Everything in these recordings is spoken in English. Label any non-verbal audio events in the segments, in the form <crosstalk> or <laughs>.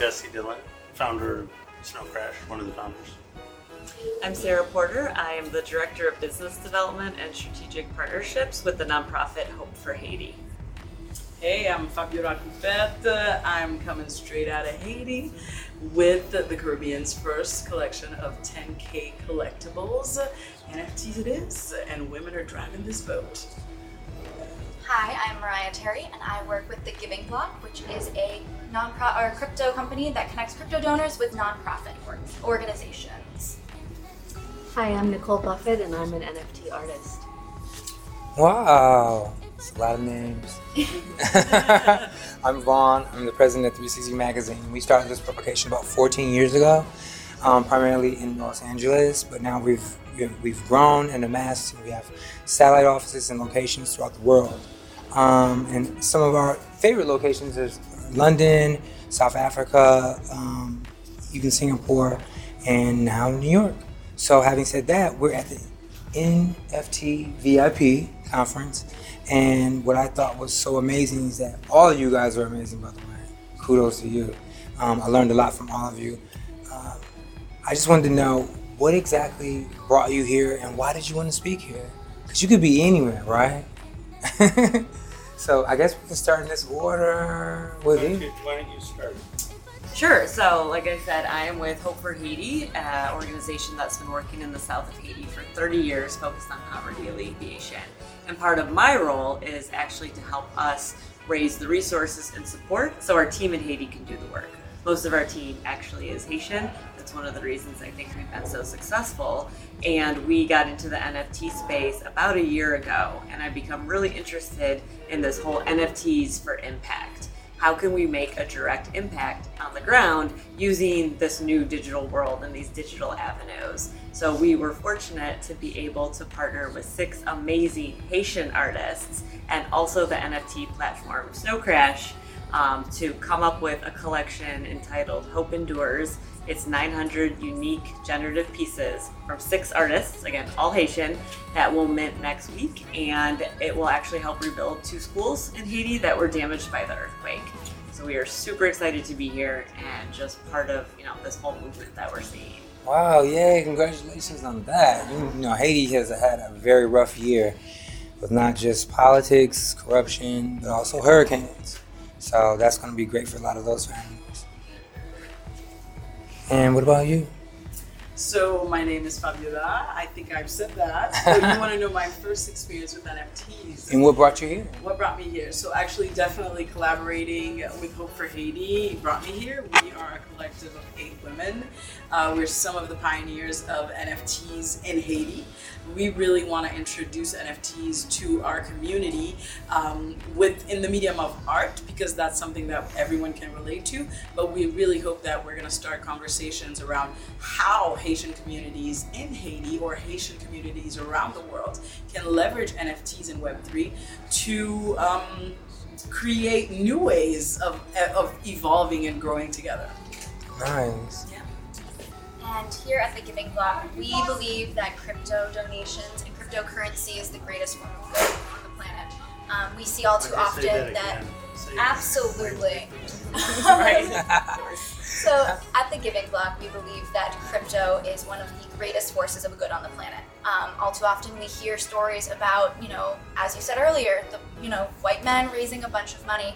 Jesse Dylan, founder of Snowcrash, one of the founders. I'm Sarah Porter. I am the Director of Business Development and Strategic Partnerships with the nonprofit Hope for Haiti. Hey, I'm Fabiola Coupet. Uh, I'm coming straight out of Haiti with the Caribbean's first collection of 10K collectibles. NFTs it is, and women are driving this boat. Hi, I'm Mariah Terry, and I work with the Giving Block, which is a non-profit or crypto company that connects crypto donors with nonprofit organizations. Hi, I'm Nicole Buffett, and I'm an NFT artist. Wow, it's a lot of names. <laughs> I'm Vaughn. I'm the president of 360 Magazine. We started this publication about 14 years ago, um, primarily in Los Angeles, but now we've we've grown and amassed. We have satellite offices and locations throughout the world. Um, and some of our favorite locations is London, South Africa, um, even Singapore, and now New York. So, having said that, we're at the NFT VIP conference, and what I thought was so amazing is that all of you guys are amazing, by the way. Kudos to you. Um, I learned a lot from all of you. Uh, I just wanted to know what exactly brought you here, and why did you want to speak here? Because you could be anywhere, right? <laughs> so I guess we can start in this order with you. Why don't you start? Sure. So, like I said, I am with Hope for Haiti, an organization that's been working in the south of Haiti for 30 years, focused on poverty alleviation. And part of my role is actually to help us raise the resources and support so our team in Haiti can do the work. Most of our team actually is Haitian. One of the reasons I think we've been so successful. And we got into the NFT space about a year ago, and I've become really interested in this whole NFTs for impact. How can we make a direct impact on the ground using this new digital world and these digital avenues? So, we were fortunate to be able to partner with six amazing Haitian artists and also the NFT platform Snowcrash um, to come up with a collection entitled Hope Endures. It's 900 unique generative pieces from six artists, again, all Haitian, that will mint next week. And it will actually help rebuild two schools in Haiti that were damaged by the earthquake. So we are super excited to be here and just part of you know this whole movement that we're seeing. Wow, yay, congratulations on that. You know, Haiti has had a very rough year with not just politics, corruption, but also hurricanes. So that's going to be great for a lot of those families. And what about you? So my name is Fabiola. I think I've said that. <laughs> So you want to know my first experience with NFTs? And what brought you here? What brought me here? So actually, definitely collaborating with Hope for Haiti brought me here. We are a collective of eight women. Uh, we're some of the pioneers of NFTs in Haiti. We really want to introduce NFTs to our community um, within the medium of art because that's something that everyone can relate to. But we really hope that we're going to start conversations around how Haitian communities in Haiti or Haitian communities around the world can leverage NFTs and Web3 to um, create new ways of, of evolving and growing together. Nice. Yeah. And here at the Giving Block, we believe that crypto donations and cryptocurrency is the greatest form of good on the planet. Um, we see all too often that that again. Say it. absolutely. <laughs> So at the Giving Block, we believe that crypto is one of the greatest forces of good on the planet. Um, all too often, we hear stories about, you know, as you said earlier, the you know white men raising a bunch of money.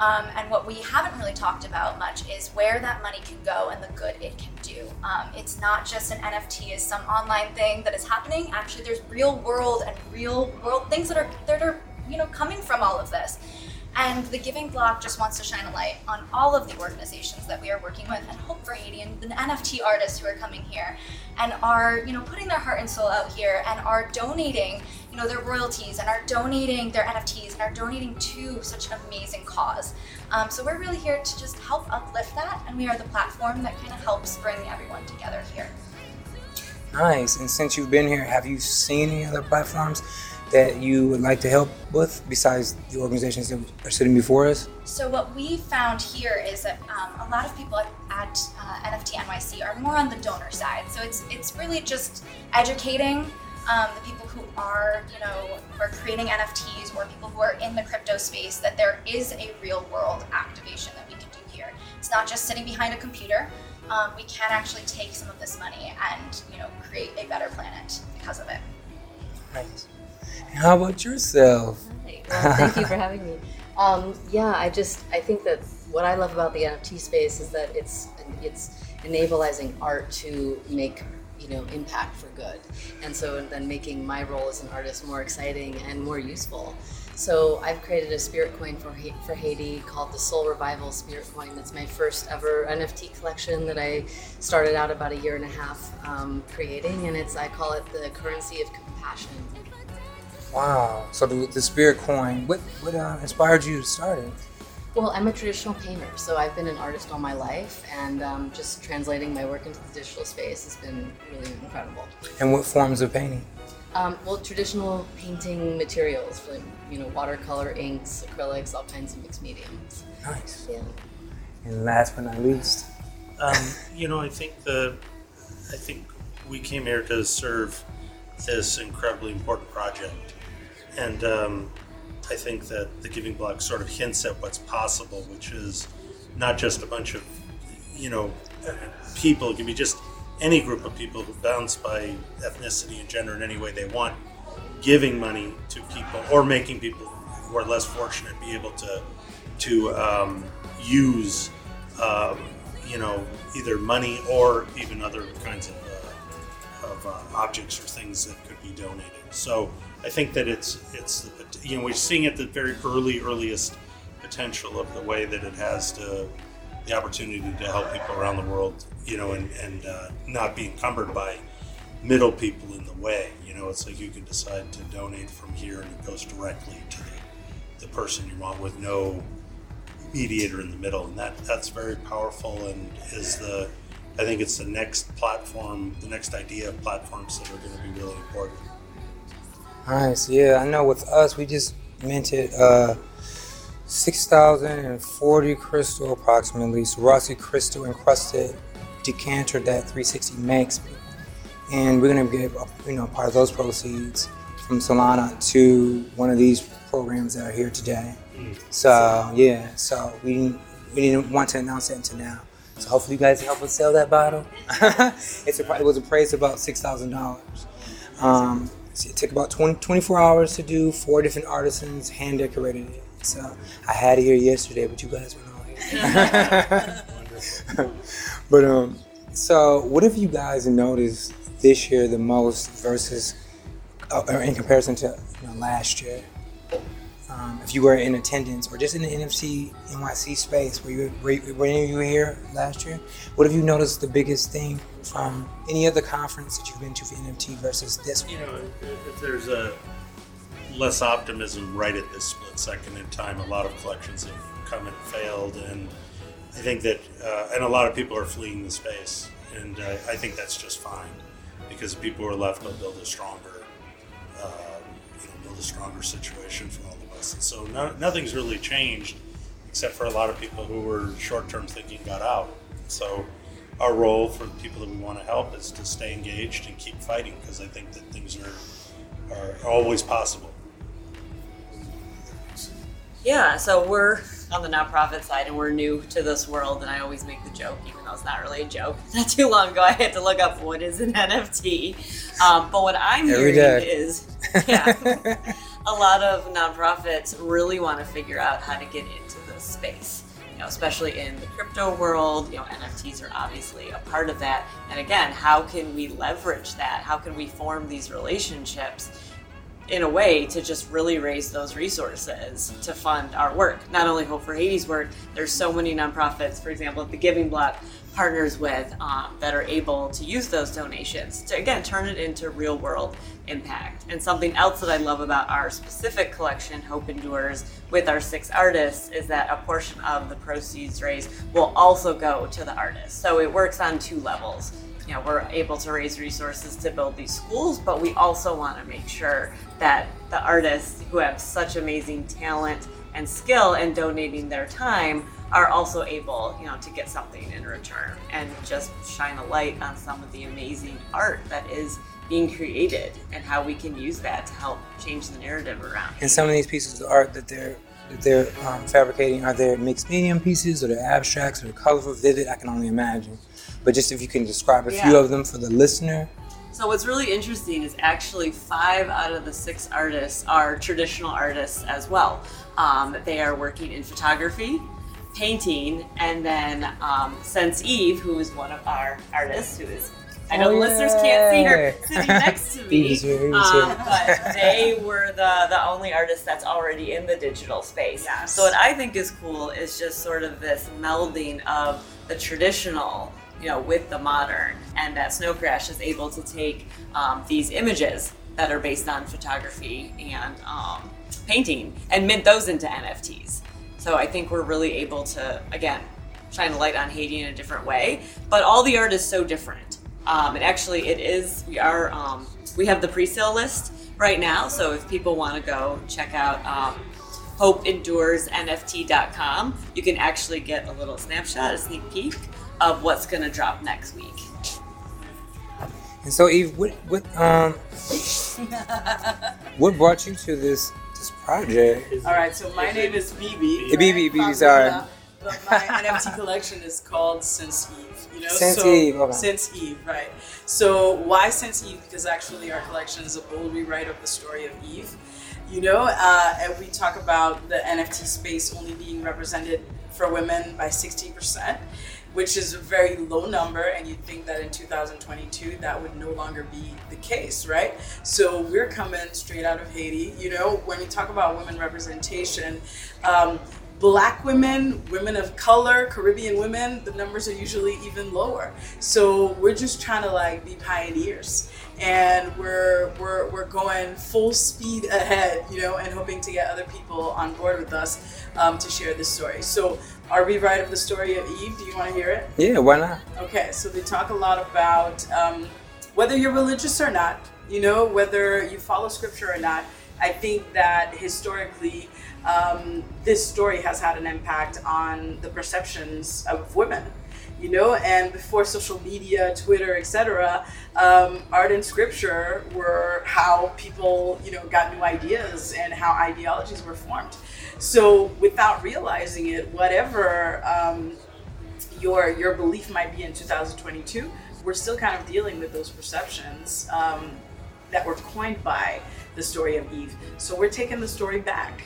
Um, and what we haven't really talked about much is where that money can go and the good it can do. Um, it's not just an NFT as some online thing that is happening. Actually, there's real world and real world things that are that are you know coming from all of this. And the Giving Block just wants to shine a light on all of the organizations that we are working with and Hope for Haiti and the NFT artists who are coming here and are, you know, putting their heart and soul out here and are donating, you know, their royalties and are donating their NFTs and are donating to such an amazing cause. Um, so we're really here to just help uplift that and we are the platform that kind of helps bring everyone together here. Nice. And since you've been here, have you seen any other platforms that you would like to help with besides the organizations that are sitting before us? So what we found here is that um, a lot of people at, at uh, NFT NYC are more on the donor side. So it's it's really just educating um, the people who are you know who are creating NFTs or people who are in the crypto space that there is a real world activation that we can do here. It's not just sitting behind a computer. Um, we can actually take some of this money and you know create a better planet because of it. Nice. And how about yourself? Hi. Well, thank you for having me. Um, yeah, I just I think that what I love about the NFT space is that it's it's enabling art to make you know impact for good, and so then making my role as an artist more exciting and more useful. So I've created a spirit coin for Ha- for Haiti called the Soul Revival Spirit Coin. That's my first ever NFT collection that I started out about a year and a half um, creating, and it's I call it the currency of compassion. Wow. So the, the spirit coin, what what uh, inspired you to start it? Well, I'm a traditional painter, so I've been an artist all my life, and um, just translating my work into the digital space has been really incredible. And what forms of painting? Um, well, traditional painting materials, like you know, watercolor, inks, acrylics, all kinds of mixed mediums. Nice. Yeah. And last but not least, Um, you know, I think the, I think we came here to serve this incredibly important project, and um, I think that the Giving Block sort of hints at what's possible, which is not just a bunch of, you know, people. It can be just any group of people who bounce by ethnicity and gender in any way they want, giving money to people or making people who are less fortunate be able to to um, use, um, you know, either money or even other kinds of, uh, of uh, objects or things that could be donated. So I think that it's it's you know we're seeing at the very early earliest potential of the way that it has to the opportunity to help people around the world, you know, and and uh, not be encumbered by middle people in the way. You know, it's like you can decide to donate from here and it goes directly to the, the person you want with no mediator in the middle, and that that's very powerful and is the I think it's the next platform, the next idea of platforms that are going to be really important. Nice. Yeah, I know. With us, we just minted uh, six thousand and forty crystal, approximately So Swarovski crystal encrusted decanter that 360 makes, and we're gonna give you know part of those proceeds from Solana to one of these programs that are here today. So yeah, so we didn't, we didn't want to announce it until now. So hopefully you guys help us sell that bottle. it's <laughs> a, it was appraised about six thousand dollars. So it took about 20, 24 hours to do. Four different artisans hand decorated it. So I had it here yesterday, but you guys were not here. but um, so what have you guys noticed this year the most versus uh, or in comparison to you know, last year? Um, if you were in attendance or just in the NFT NYC space, were you were, were any of you here last year? What have you noticed the biggest thing from any other conference that you've been to for NFT versus this one? You know, if, if there's a less optimism right at this split second in time, a lot of collections have come and failed, and I think that, uh, and a lot of people are fleeing the space, and uh, I think that's just fine because the people who are left will build a stronger, uh, you know, build a stronger situation for all of so no, nothing's really changed, except for a lot of people who were short-term thinking got out. So our role for the people that we want to help is to stay engaged and keep fighting because I think that things are are always possible. Yeah, so we're on the nonprofit side and we're new to this world, and I always make the joke, even though it's not really a joke. <laughs> Not too long ago, I had to look up what is an NFT. Um, but what I'm Every hearing day. is, <laughs> yeah, a lot of nonprofits really want to figure out how to get into this space. You know, especially in the crypto world, you know, NFTs are obviously a part of that. And again, how can we leverage that? How can we form these relationships? in a way to just really raise those resources to fund our work. Not only Hope for Haiti's work, there's so many nonprofits, for example, the Giving Block partners with um, that are able to use those donations to again turn it into real world impact. And something else that I love about our specific collection, Hope Endures, with our six artists, is that a portion of the proceeds raised will also go to the artists. So it works on two levels you know we're able to raise resources to build these schools but we also want to make sure that the artists who have such amazing talent and skill in donating their time are also able you know to get something in return and just shine a light on some of the amazing art that is being created and how we can use that to help change the narrative around And some of these pieces of art that they're that they're um, fabricating? Are there mixed medium pieces, or they're abstracts, or they're colorful, vivid? I can only imagine. But just if you can describe a few of them for the listener. So what's really interesting is actually five out of the six artists are traditional artists as well. Um, they are working in photography, painting, and then um, Since Eve, who is one of our artists, who is I know Oh, the listeners can't see her sitting next to <laughs> me, here, um, but they were the the only artist that's already in the digital space. Yes. So what I think is cool is just sort of this melding of the traditional, you know, with the modern, and that Snowcrash is able to take um, these images that are based on photography and um, painting and mint those into NFTs. So I think we're really able to again shine a light on Haiti in a different way, but all the art is so different. Um, and actually, it is. We are. Um, we have the pre-sale list right now. So if people want to go check out um, HopeEnduresNFT.com, you can actually get a little snapshot, a sneak peek of what's going to drop next week. And so, Eve, what what um <laughs> what brought you to this this project? All right, so my name is BB. Hey, BB, BB, sorry. But my <laughs> NFT collection is called Since Eve. You know, Since so, Eve, okay. Since Eve, right? So why Since Eve? Because actually our collection is a bold rewrite of the story of Eve. You know, uh, and we talk about the NFT space only being represented for women by sixty percent. Which is a very low number, and you'd think that in 2022 that would no longer be the case, right? So we're coming straight out of Haiti. You know, when we talk about women representation, um, black women, women of color, Caribbean women, the numbers are usually even lower. So we're just trying to like be pioneers. And we're we're we're going full speed ahead, you know, and hoping to get other people on board with us um, to share this story. So our rewrite of the story of Eve, do you want to hear it? Yeah, why not? Okay, so they talk a lot about um, whether you're religious or not, you know, whether you follow scripture or not. I think that historically, um, this story has had an impact on the perceptions of women, you know, and before social media, Twitter, etc., um, art and scripture were how people, you know, got new ideas and how ideologies were formed. So without realizing it, whatever um, your your belief might be in 2022, we're still kind of dealing with those perceptions um, that were coined by the story of Eve. So we're taking the story back,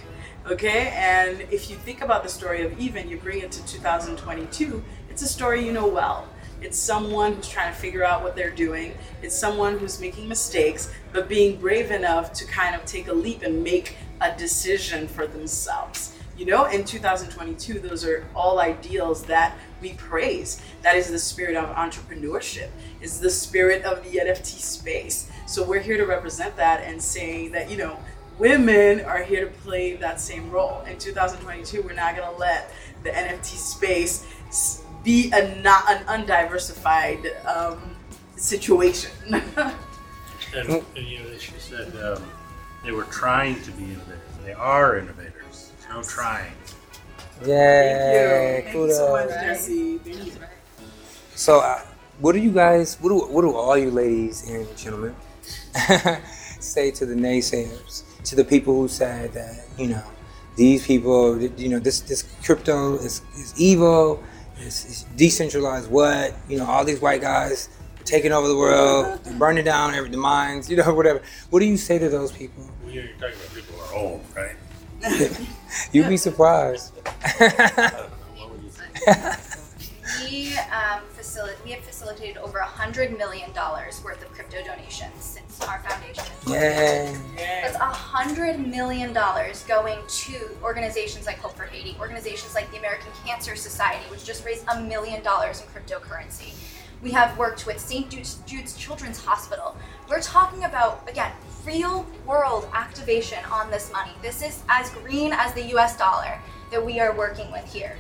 okay? And if you think about the story of Eve and you bring it to 2022, it's a story you know well. It's someone who's trying to figure out what they're doing. It's someone who's making mistakes, but being brave enough to kind of take a leap and make a decision for themselves. You know, in 2022, those are all ideals that we praise. That is the spirit of entrepreneurship, is the spirit of the NFT space. So we're here to represent that and saying that, you know, women are here to play that same role. In 2022, we're not going to let the NFT space be a not an undiversified um, situation. <laughs> And, and, you know, she said um, they were trying to be innovators. They are innovators. No trying. Yeah, Thank you. Thank you so much. Jesse. Thank you. So, uh, what do you guys, what do, what do all you ladies and gentlemen <laughs> say to the naysayers, to the people who said that, you know, these people, you know, this this crypto is, is evil, it's, it's decentralized what, you know, all these white guys taking over the world, burning down every, the mines, you know, <laughs> whatever. What do you say to those people? Well, You're talking about people who are old, right? <laughs> You'd be surprised. <laughs> What would you say? We um, facil- we have facilitated over hundred million dollars worth of crypto donations since our foundation. in yeah. That's a hundred million dollars going to organizations like Hope for Haiti, organizations like the American Cancer Society, which just raised a million dollars in cryptocurrency. We have worked with St. Jude's, Jude's Children's Hospital. We're talking about, again, real world activation on this money. This is as green as the US dollar that we are working with here.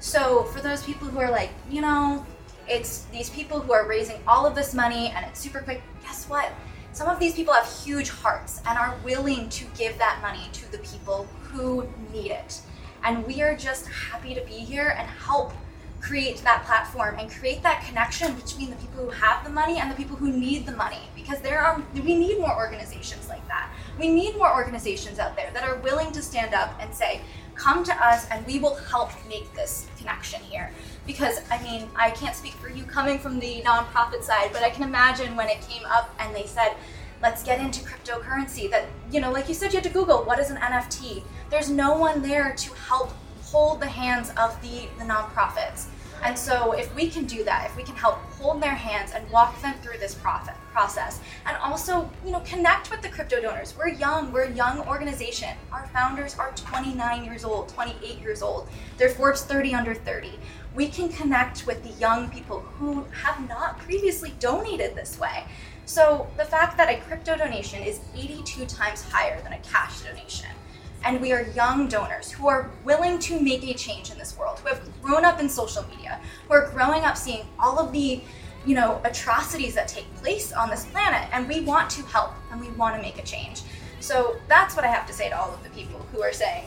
So, for those people who are like, you know, it's these people who are raising all of this money and it's super quick, guess what? Some of these people have huge hearts and are willing to give that money to the people who need it. And we are just happy to be here and help create that platform and create that connection between the people who have the money and the people who need the money because there are we need more organizations like that. We need more organizations out there that are willing to stand up and say, come to us and we will help make this connection here. Because, I mean, I can't speak for you coming from the nonprofit side, but I can imagine when it came up and they said, let's get into cryptocurrency, that, you know, like you said, you had to Google what is an NFT. There's no one there to help hold the hands of the, the nonprofits. And so, if we can do that, if we can help hold their hands and walk them through this profit process, and also, you know, connect with the crypto donors. We're young. We're a young organization. Our founders are 29 years old, 28 years old. They're Forbes 30 under 30. We can connect with the young people who have not previously donated this way. So the fact that a crypto donation is 82 times higher than a cash donation and we are young donors who are willing to make a change in this world, who have grown up in social media, who are growing up seeing all of the you know atrocities that take place on this planet and we want to help and we want to make a change. So that's what I have to say to all of the people who are saying,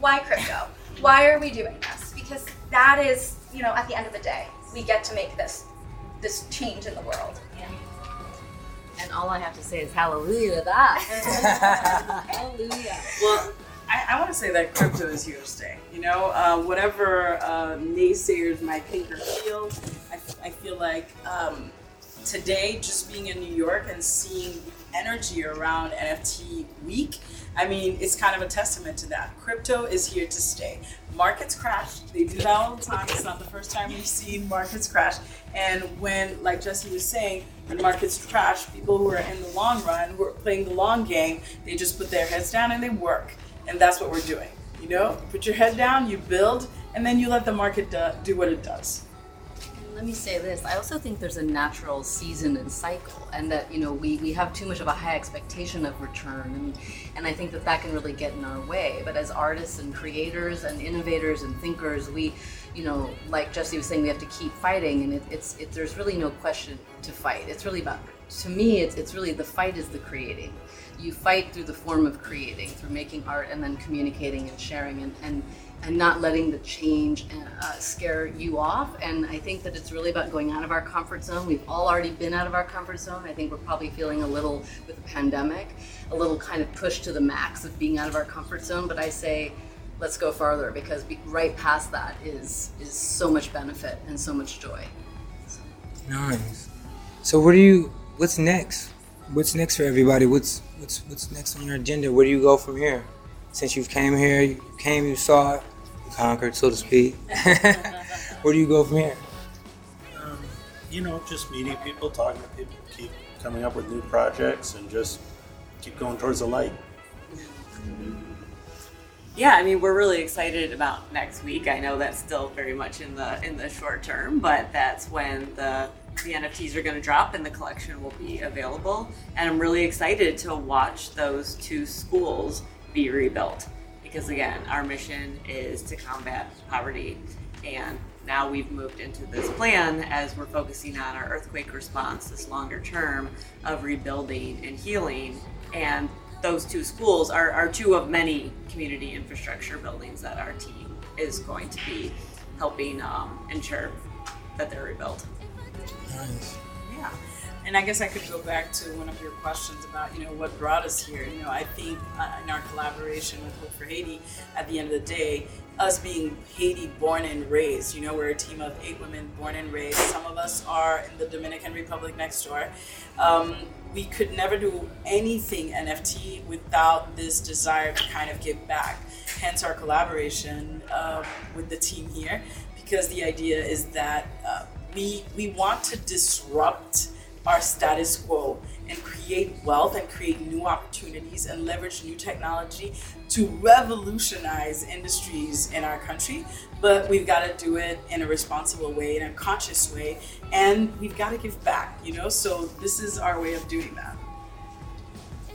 why crypto? Why are we doing this? Because that is, you know, at the end of the day, we get to make this this change in the world. And all I have to say is hallelujah to that. <laughs> hallelujah. Well, I, I want to say that crypto is here to stay. You know, uh, whatever uh, naysayers might think or feel, I, I feel like um, today, just being in New York and seeing the energy around NFT week, I mean, it's kind of a testament to that. Crypto is here to stay. Markets crash. They do that all the time. It's not the first time we've seen markets crash. And when, like Jesse was saying, when markets crash, people who are in the long run, who are playing the long game, they just put their heads down and they work. And that's what we're doing. You know, put your head down, you build, and then you let the market do, do what it does. Let me say this. I also think there's a natural season and cycle, and that you know we, we have too much of a high expectation of return, and and I think that that can really get in our way. But as artists and creators and innovators and thinkers, we, you know, like Jesse was saying, we have to keep fighting, and it, it's it, there's really no question to fight. It's really about to me, it's it's really the fight is the creating. You fight through the form of creating, through making art, and then communicating and sharing, and and and not letting the change uh, scare you off. And I think that it's really about going out of our comfort zone. We've all already been out of our comfort zone. I think we're probably feeling a little with the pandemic, a little kind of pushed to the max of being out of our comfort zone. But I say, let's go farther because be, right past that is is so much benefit and so much joy. Nice. So what do you? What's next? What's next for everybody? What's what's what's next on your agenda? Where do you go from here? Since you've came here, you came, you saw it, you conquered, so to speak. <laughs> Where do you go from here? Um, you know, just meeting people, talking to people, keep coming up with new projects, and just keep going towards the light. Yeah, I mean, we're really excited about next week. I know that's still very much in the in the short term, but that's when the the NFTs are going to drop and the collection will be available. And I'm really excited to watch those two schools be rebuilt because again, our mission is to combat poverty and now we've moved into this plan as we're focusing on our earthquake response, this longer term of rebuilding and healing. And those two schools are, are two of many community infrastructure buildings that our team is going to be helping um, ensure that they're rebuilt. Nice. Yeah. And I guess I could go back to one of your questions about, you know, what brought us here. You know, I think uh, in our collaboration with Hope for Haiti, at the end of the day, us being Haiti born and raised, you know, we're a team of eight women born and raised. Some of us are in the Dominican Republic next door. Um, we could never do anything NFT without this desire to kind of give back. Hence our collaboration um, with the team here, because the idea is that uh, we we want to disrupt our status quo and create wealth and create new opportunities and leverage new technology to revolutionize industries in our country. But we've got to do it in a responsible way, in a conscious way, and we've got to give back, you know? So this is our way of doing that.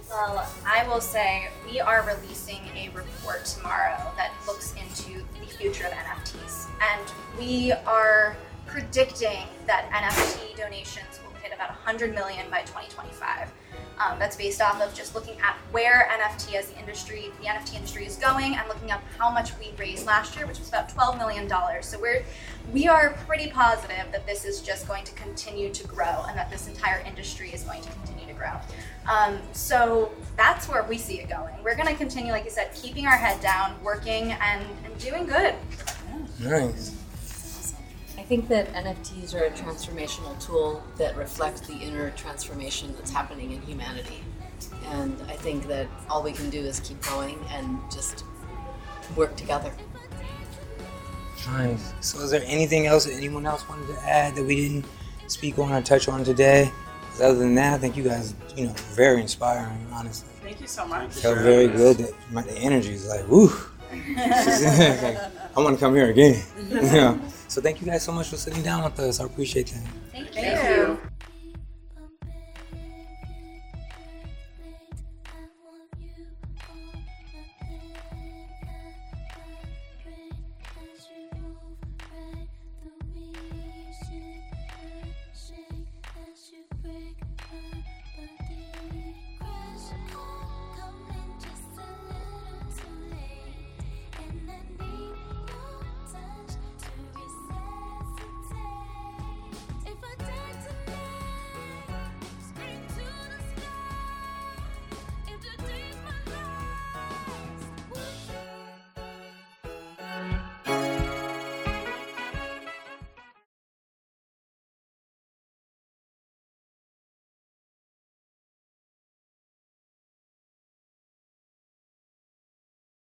Well, I will say we are releasing a report tomorrow that looks into the future of NFTs. And we are predicting that NFT donations will hit about 100 million by 2025. Um, that's based off of just looking at where NFT as the industry, the NFT industry is going, and looking at how much we raised last year, which was about 12 million dollars. So we're we are pretty positive that this is just going to continue to grow, and that this entire industry is going to continue to grow. Um, so that's where we see it going. We're going to continue, like you said, keeping our head down, working, and, and doing good. Nice. I think that NFTs are a transformational tool that reflects the inner transformation that's happening in humanity. And I think that all we can do is keep going and just work together. Nice. So, is there anything else that anyone else wanted to add that we didn't speak on or touch on today? other than that, I think you guys, you know, very inspiring, honestly. Thank you so much. Felt very good. That my, the energy is like, woo. Like, <laughs> <laughs> I want to come here again. <laughs> yeah. So, thank you guys so much for sitting down with us. I appreciate that. Thank Thank you.